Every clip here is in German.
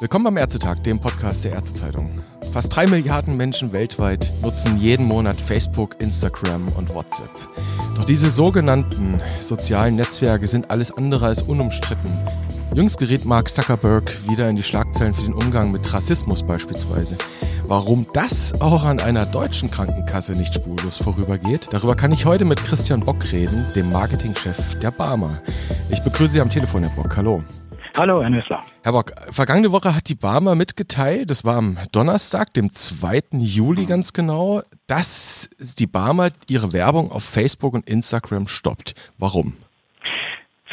Willkommen beim Ärztetag, dem Podcast der Ärztezeitung. Fast drei Milliarden Menschen weltweit nutzen jeden Monat Facebook, Instagram und WhatsApp. Doch diese sogenannten sozialen Netzwerke sind alles andere als unumstritten. Jüngst gerät Mark Zuckerberg wieder in die Schlagzeilen für den Umgang mit Rassismus beispielsweise. Warum das auch an einer deutschen Krankenkasse nicht spurlos vorübergeht, darüber kann ich heute mit Christian Bock reden, dem Marketingchef der Barmer. Ich begrüße Sie am Telefon, Herr Bock. Hallo. Hallo, Herr Nüssler. Herr Bock, vergangene Woche hat die Barmer mitgeteilt, das war am Donnerstag, dem 2. Juli ganz genau, dass die Barmer ihre Werbung auf Facebook und Instagram stoppt. Warum?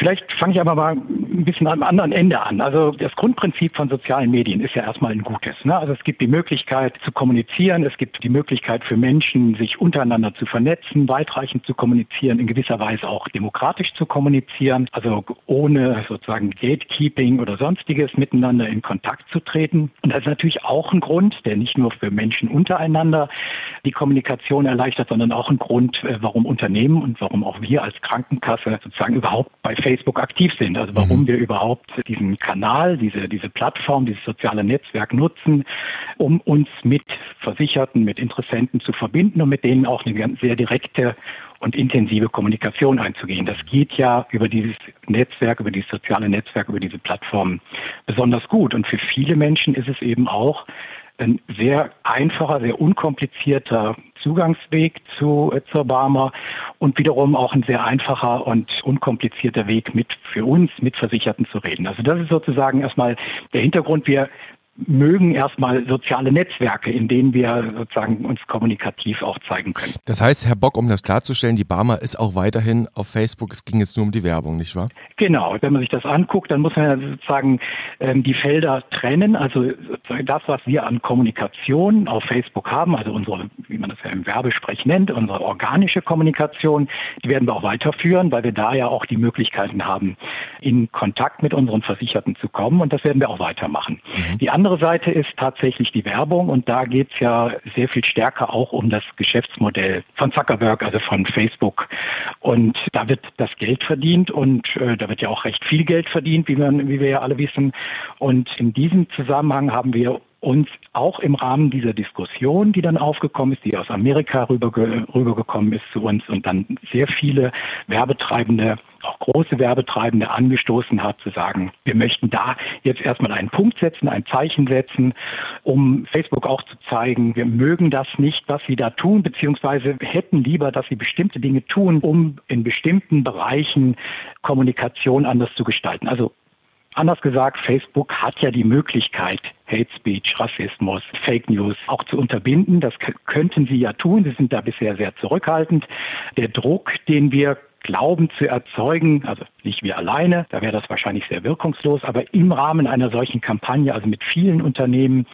Vielleicht fange ich aber mal ein bisschen am anderen Ende an. Also das Grundprinzip von sozialen Medien ist ja erstmal ein gutes. Ne? Also es gibt die Möglichkeit zu kommunizieren, es gibt die Möglichkeit für Menschen, sich untereinander zu vernetzen, weitreichend zu kommunizieren, in gewisser Weise auch demokratisch zu kommunizieren, also ohne sozusagen Gatekeeping oder sonstiges miteinander in Kontakt zu treten. Und das ist natürlich auch ein Grund, der nicht nur für Menschen untereinander die Kommunikation erleichtert, sondern auch ein Grund, äh, warum Unternehmen und warum auch wir als Krankenkasse sozusagen überhaupt bei Facebook aktiv sind. Also warum mhm. wir überhaupt diesen Kanal, diese, diese Plattform, dieses soziale Netzwerk nutzen, um uns mit Versicherten, mit Interessenten zu verbinden und mit denen auch eine ganz sehr direkte und intensive Kommunikation einzugehen. Das geht ja über dieses Netzwerk, über dieses soziale Netzwerk, über diese Plattform besonders gut. Und für viele Menschen ist es eben auch ein sehr einfacher, sehr unkomplizierter Zugangsweg zu, äh, zur Barmer und wiederum auch ein sehr einfacher und unkomplizierter Weg mit für uns, mit Versicherten zu reden. Also das ist sozusagen erstmal der Hintergrund. Wir mögen erstmal soziale Netzwerke, in denen wir sozusagen uns kommunikativ auch zeigen können. Das heißt, Herr Bock, um das klarzustellen, die Barmer ist auch weiterhin auf Facebook. Es ging jetzt nur um die Werbung, nicht wahr? Genau. Wenn man sich das anguckt, dann muss man ja sozusagen ähm, die Felder trennen. Also das, was wir an Kommunikation auf Facebook haben, also unsere, wie man das ja im Werbesprech nennt, unsere organische Kommunikation, die werden wir auch weiterführen, weil wir da ja auch die Möglichkeiten haben, in Kontakt mit unseren Versicherten zu kommen. Und das werden wir auch weitermachen. Mhm. Die andere Seite ist tatsächlich die Werbung und da geht es ja sehr viel stärker auch um das Geschäftsmodell von Zuckerberg, also von Facebook. Und da wird das Geld verdient und äh, da wird ja auch recht viel Geld verdient, wie, man, wie wir ja alle wissen. Und in diesem Zusammenhang haben wir uns auch im Rahmen dieser Diskussion, die dann aufgekommen ist, die aus Amerika rüberge rübergekommen ist zu uns und dann sehr viele Werbetreibende, auch große Werbetreibende angestoßen hat, zu sagen, wir möchten da jetzt erstmal einen Punkt setzen, ein Zeichen setzen, um Facebook auch zu zeigen, wir mögen das nicht, was sie da tun, beziehungsweise hätten lieber, dass sie bestimmte Dinge tun, um in bestimmten Bereichen Kommunikation anders zu gestalten. Also Anders gesagt, Facebook hat ja die Möglichkeit, Hate Speech, Rassismus, Fake News auch zu unterbinden. Das könnten sie ja tun. Sie sind da bisher sehr zurückhaltend. Der Druck, den wir glauben zu erzeugen, also nicht wir alleine, da wäre das wahrscheinlich sehr wirkungslos, aber im Rahmen einer solchen Kampagne, also mit vielen Unternehmen,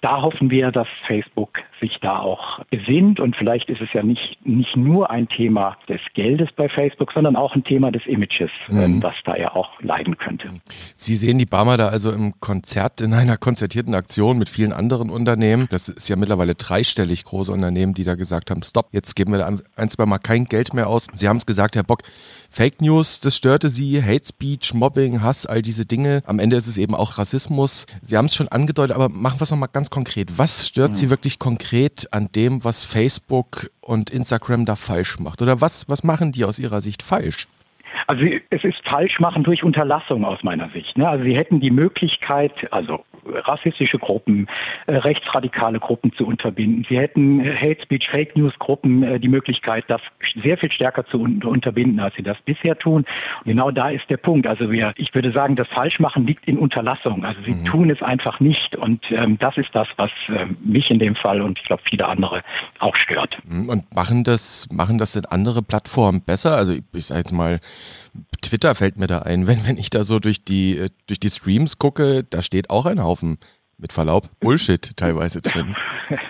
da hoffen wir, dass Facebook sich da auch besinnt und vielleicht ist es ja nicht, nicht nur ein Thema des Geldes bei Facebook, sondern auch ein Thema des Images, mhm. Ähm, das da ja auch leiden könnte. Sie sehen die Barmer da also im Konzert, in einer konzertierten Aktion mit vielen anderen Unternehmen. Das ist ja mittlerweile dreistellig große Unternehmen, die da gesagt haben, stopp, jetzt geben wir da ein, zwei Mal kein Geld mehr aus. Sie haben es gesagt, Herr Bock, Fake News, das störte Sie, Hate Speech, Mobbing, Hass, all diese Dinge. Am Ende ist es eben auch Rassismus. Sie haben es schon angedeutet, aber machen wir es nochmal ganz konkret. Was stört mhm. Sie wirklich konkret an dem, was Facebook und Instagram da falsch macht? Oder was, was machen die aus Ihrer Sicht falsch? Also es ist falsch machen durch Unterlassung aus meiner Sicht. Ne? Also sie hätten die Möglichkeit, also rassistische Gruppen, äh, rechtsradikale Gruppen zu unterbinden. Sie hätten äh, Hate Speech, Fake News Gruppen äh, die Möglichkeit, das sehr viel stärker zu un unterbinden, als sie das bisher tun. Und genau da ist der Punkt. Also wir, ich würde sagen, das Falschmachen liegt in Unterlassung. Also sie mhm. tun es einfach nicht. Und ähm, das ist das, was äh, mich in dem Fall und ich glaube viele andere auch stört. Mhm. Und machen das, machen das denn andere Plattformen besser? Also ich sage jetzt mal, Twitter fällt mir da ein, wenn, wenn ich da so durch die, äh, durch die Streams gucke, da steht auch ein Haufen mit Verlaub, Bullshit teilweise drin.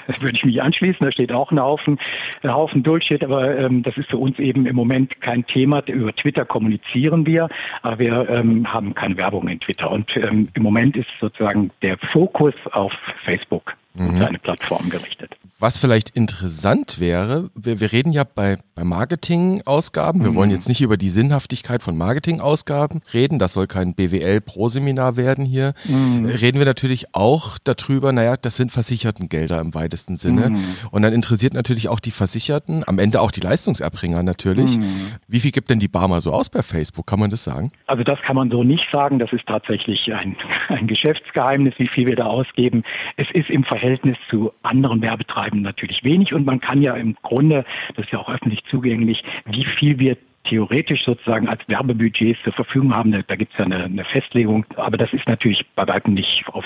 Das würde ich mich anschließen, da steht auch ein Haufen, ein Haufen Bullshit, aber ähm, das ist für uns eben im Moment kein Thema. Über Twitter kommunizieren wir, aber wir ähm, haben keine Werbung in Twitter. Und ähm, im Moment ist sozusagen der Fokus auf Facebook. mhm. seine Plattform gerichtet. Was vielleicht interessant wäre, wir, wir reden ja bei, bei Marketing-Ausgaben, wir mhm. wollen jetzt nicht über die Sinnhaftigkeit von Marketing-Ausgaben reden, das soll kein BWL-Pro-Seminar werden hier. Mhm. Reden wir natürlich auch darüber, naja, das sind Versichertengelder im weitesten Sinne. Mhm. Und dann interessiert natürlich auch die Versicherten, am Ende auch die Leistungserbringer natürlich. Mhm. Wie viel gibt denn die Barmer so aus bei Facebook? Kann man das sagen? Also das kann man so nicht sagen. Das ist tatsächlich ein, ein Geschäftsgeheimnis, wie viel wir da ausgeben. Es ist im Verhältnis zu anderen Werbetreibenden bleiben natürlich wenig und man kann ja im Grunde, das ist ja auch öffentlich zugänglich, wie viel wir theoretisch sozusagen als Werbebudgets zur Verfügung haben. Da gibt es ja eine, eine, Festlegung, aber das ist natürlich bei weitem nicht auf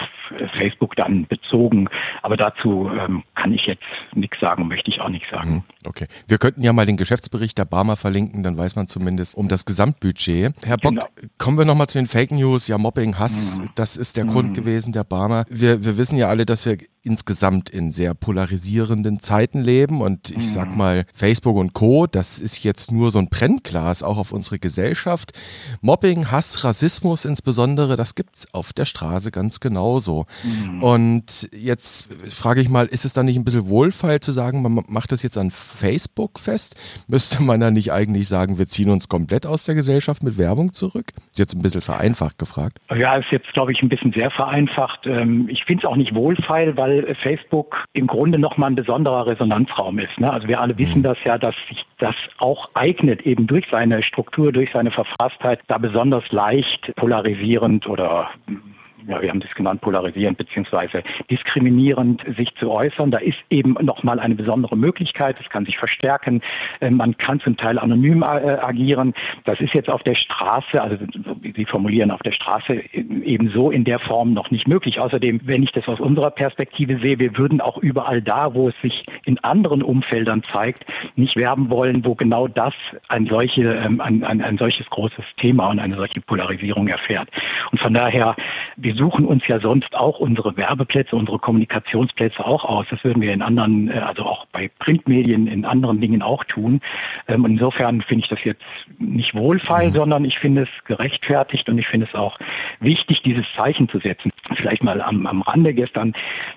Facebook dann bezogen. Aber dazu ähm, kann ich jetzt nichts sagen, möchte ich auch nicht sagen. Hm, okay. Wir könnten ja mal den Geschäftsbericht der Barmer verlinken, dann weiß man zumindest um das Gesamtbudget. Herr Bock, genau. kommen wir nochmal zu den Fake News. Ja, Mobbing, Hass, mhm. das ist der mhm. Grund gewesen der Barmer. Wir, wir wissen ja alle, dass wir insgesamt in sehr polarisierenden Zeiten leben und ich sag mhm. mal, Facebook und Co., das ist jetzt nur so ein Brennglas auch auf unsere Gesellschaft. Mobbing, Hass, Rassismus insbesondere, das gibt's auf der Straße ganz genauso. Mhm. Und jetzt frage ich mal, ist es dann nicht ein bisschen wohlfeil zu sagen, man macht das jetzt an Facebook fest? Müsste man dann nicht eigentlich sagen, wir ziehen uns komplett aus der Gesellschaft mit Werbung zurück? Ist jetzt ein bisschen vereinfacht gefragt. Ja, ist jetzt, glaube ich, ein bisschen sehr vereinfacht. Ähm, ich finde es auch nicht wohlfeil, weil weil Facebook im Grunde nochmal ein besonderer Resonanzraum ist. Ne? Also wir alle wissen mhm. das ja, dass sich das auch eignet, eben durch seine Struktur, durch seine Verfasstheit, da besonders leicht polarisierend oder ja, wir haben das genannt, polarisierend beziehungsweise diskriminierend sich zu äußern. Da ist eben nochmal eine besondere Möglichkeit. Es kann sich verstärken. Äh, man kann zum Teil anonym äh, agieren. Das ist jetzt auf der Straße, also Sie formulieren auf der Straße eben so in der Form noch nicht möglich. Außerdem, wenn ich das aus unserer Perspektive sehe, wir würden auch überall da, wo es sich in anderen Umfeldern zeigt, nicht werben wollen, wo genau das ein, solche, ähm, ein, ein, ein solches großes Thema und eine solche Polarisierung erfährt. Und von daher, wir wir suchen uns ja sonst auch unsere Werbeplätze, unsere Kommunikationsplätze auch aus. Das würden wir in anderen, äh, also auch bei Printmedien, in anderen Dingen auch tun. Ähm, insofern finde ich das jetzt nicht wohlfeil, mhm. sondern ich finde es gerechtfertigt und ich finde es auch wichtig, dieses Zeichen zu setzen. Vielleicht mal am, am Rande gestern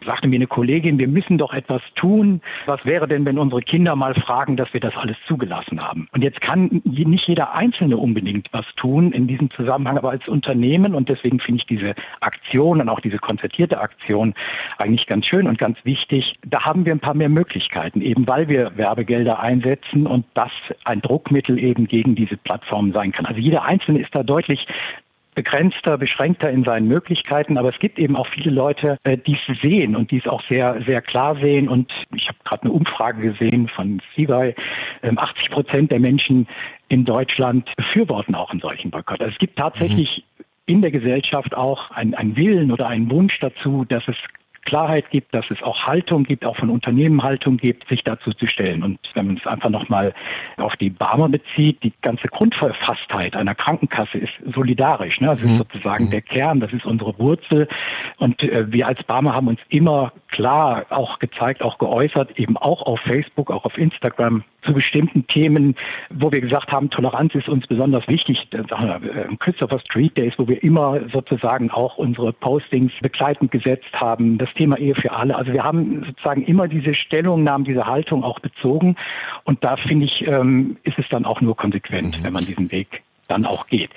sagte mir eine Kollegin, wir müssen doch etwas tun. Was wäre denn, wenn unsere Kinder mal fragen, dass wir das alles zugelassen haben? Und jetzt kann nicht jeder Einzelne unbedingt was tun in diesem Zusammenhang, aber als Unternehmen und deswegen finde ich diese Aktion und auch diese konzertierte Aktion eigentlich ganz schön und ganz wichtig. Da haben wir ein paar mehr Möglichkeiten, eben weil wir Werbegelder einsetzen und das ein Druckmittel eben gegen diese Plattformen sein kann. Also jeder Einzelne ist da deutlich begrenzter, beschränkter in seinen Möglichkeiten, aber es gibt eben auch viele Leute, äh, die es sehen und die es auch sehr, sehr klar sehen. Und ich habe gerade eine Umfrage gesehen von CBI, 80 ähm, Prozent der Menschen in Deutschland befürworten auch einen solchen Boykott. Also es gibt tatsächlich mhm in der Gesellschaft auch ein, Willen oder ein Wunsch dazu, dass es Klarheit gibt, dass es auch Haltung gibt, auch von Unternehmen Haltung gibt, sich dazu zu stellen. Und wenn man es einfach nochmal auf die Barmer bezieht, die ganze Grundverfasstheit einer Krankenkasse ist solidarisch. Ne? Das ist mhm. sozusagen mhm. der Kern, das ist unsere Wurzel. Und äh, wir als Barmer haben uns immer klar auch gezeigt, auch geäußert, eben auch auf Facebook, auch auf Instagram zu bestimmten Themen, wo wir gesagt haben, Toleranz ist uns besonders wichtig. Äh, Christopher Street Days, wo wir immer sozusagen auch unsere Postings begleitend gesetzt haben. Das Thema Ehe für alle. Also wir haben sozusagen immer diese Stellungnahmen, diese Haltung auch bezogen. Und da finde ich, ähm, ist es dann auch nur konsequent, mhm. wenn man diesen Weg dann auch geht.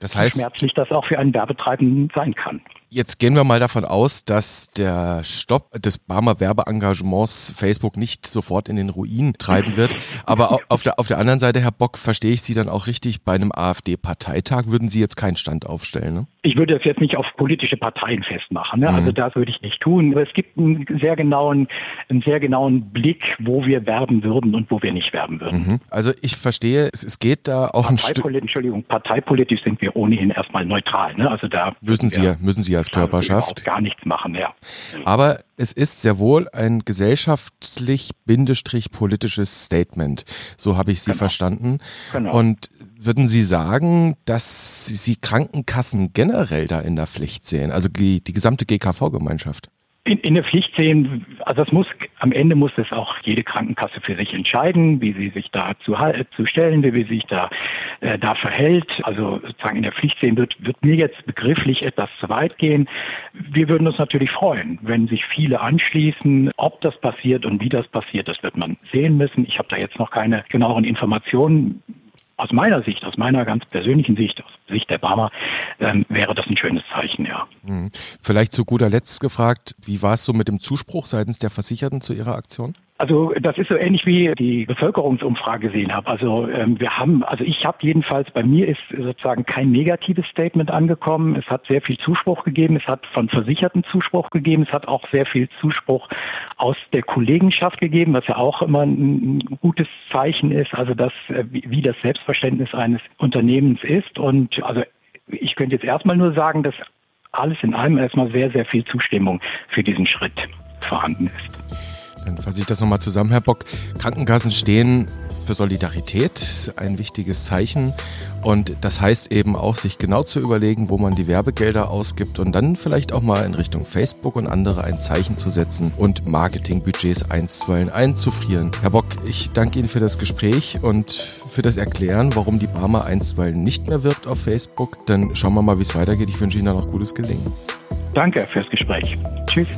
Das heißt, schmerzlich das auch für einen Werbetreibenden sein kann. Jetzt gehen wir mal davon aus, dass der Stopp des Barmer Werbeengagements Facebook nicht sofort in den Ruin treiben wird. Aber auf der, auf der anderen Seite, Herr Bock, verstehe ich Sie dann auch richtig, bei einem AfD-Parteitag würden Sie jetzt keinen Stand aufstellen? Ne? Ich würde das jetzt nicht auf politische Parteien festmachen. Ne? Mhm. Also das würde ich nicht tun. Aber es gibt einen sehr genauen, einen sehr genauen Blick, wo wir werben würden und wo wir nicht werben würden. Mhm. Also ich verstehe, es, es geht da auch ein Stück. Entschuldigung, parteipolitisch sind wir ohnehin erstmal neutral. Ne? Also da müssen Sie ja, müssen Sie ja als Körperschaft. gar nichts machen, ja. Aber es ist sehr wohl ein gesellschaftlich-politisches Statement. So habe ich Sie genau. verstanden. Genau. Und würden Sie sagen, dass Sie Krankenkassen generell da in der Pflicht sehen? Also die, die gesamte GKV-Gemeinschaft? In, in der Pflicht sehen, also das muss, am Ende muss es auch jede Krankenkasse für sich entscheiden, wie sie sich da zu, zu stellen, wie sie sich da äh, da verhält, also sozusagen in der Pflicht sehen wird, wird mir jetzt begrifflich etwas zu weit gehen. Wir würden uns natürlich freuen, wenn sich viele anschließen. Ob das passiert und wie das passiert, das wird man sehen müssen. Ich habe da jetzt noch keine genaueren Informationen aus meiner Sicht, aus meiner ganz persönlichen Sicht, aus Sicht der Barmer, ähm, wäre das ein schönes Zeichen, ja. Hm. Vielleicht zu guter Letzt gefragt, wie war es so mit dem Zuspruch seitens der Versicherten zu Ihrer Aktion? Also das ist so ähnlich wie die Bevölkerungsumfrage gesehen habe. Also ähm, wir haben, also ich habe jedenfalls bei mir ist sozusagen kein negatives Statement angekommen. Es hat sehr viel Zuspruch gegeben. Es hat von Versicherten Zuspruch gegeben. Es hat auch sehr viel Zuspruch aus der Kollegenschaft gegeben, was ja auch immer ein, ein gutes Zeichen ist. Also das, äh, wie das Selbstverständnis eines Unternehmens ist. Und also ich könnte jetzt erstmal nur sagen, dass alles in allem erstmal sehr, sehr viel Zustimmung für diesen Schritt vorhanden ist. Dann fasse ich das nochmal zusammen, Herr Bock. Krankenkassen stehen für Solidarität, ein wichtiges Zeichen. Und das heißt eben auch, sich genau zu überlegen, wo man die Werbegelder ausgibt und dann vielleicht auch mal in Richtung Facebook und andere ein Zeichen zu setzen und Marketingbudgets einstweilen einzufrieren. Herr Bock, ich danke Ihnen für das Gespräch und für das Erklären, warum die Barmer einstweilen nicht mehr wirbt auf Facebook. Dann schauen wir mal, wie es weitergeht. Ich wünsche Ihnen dann noch gutes Gelingen. Danke fürs Gespräch. Tschüss.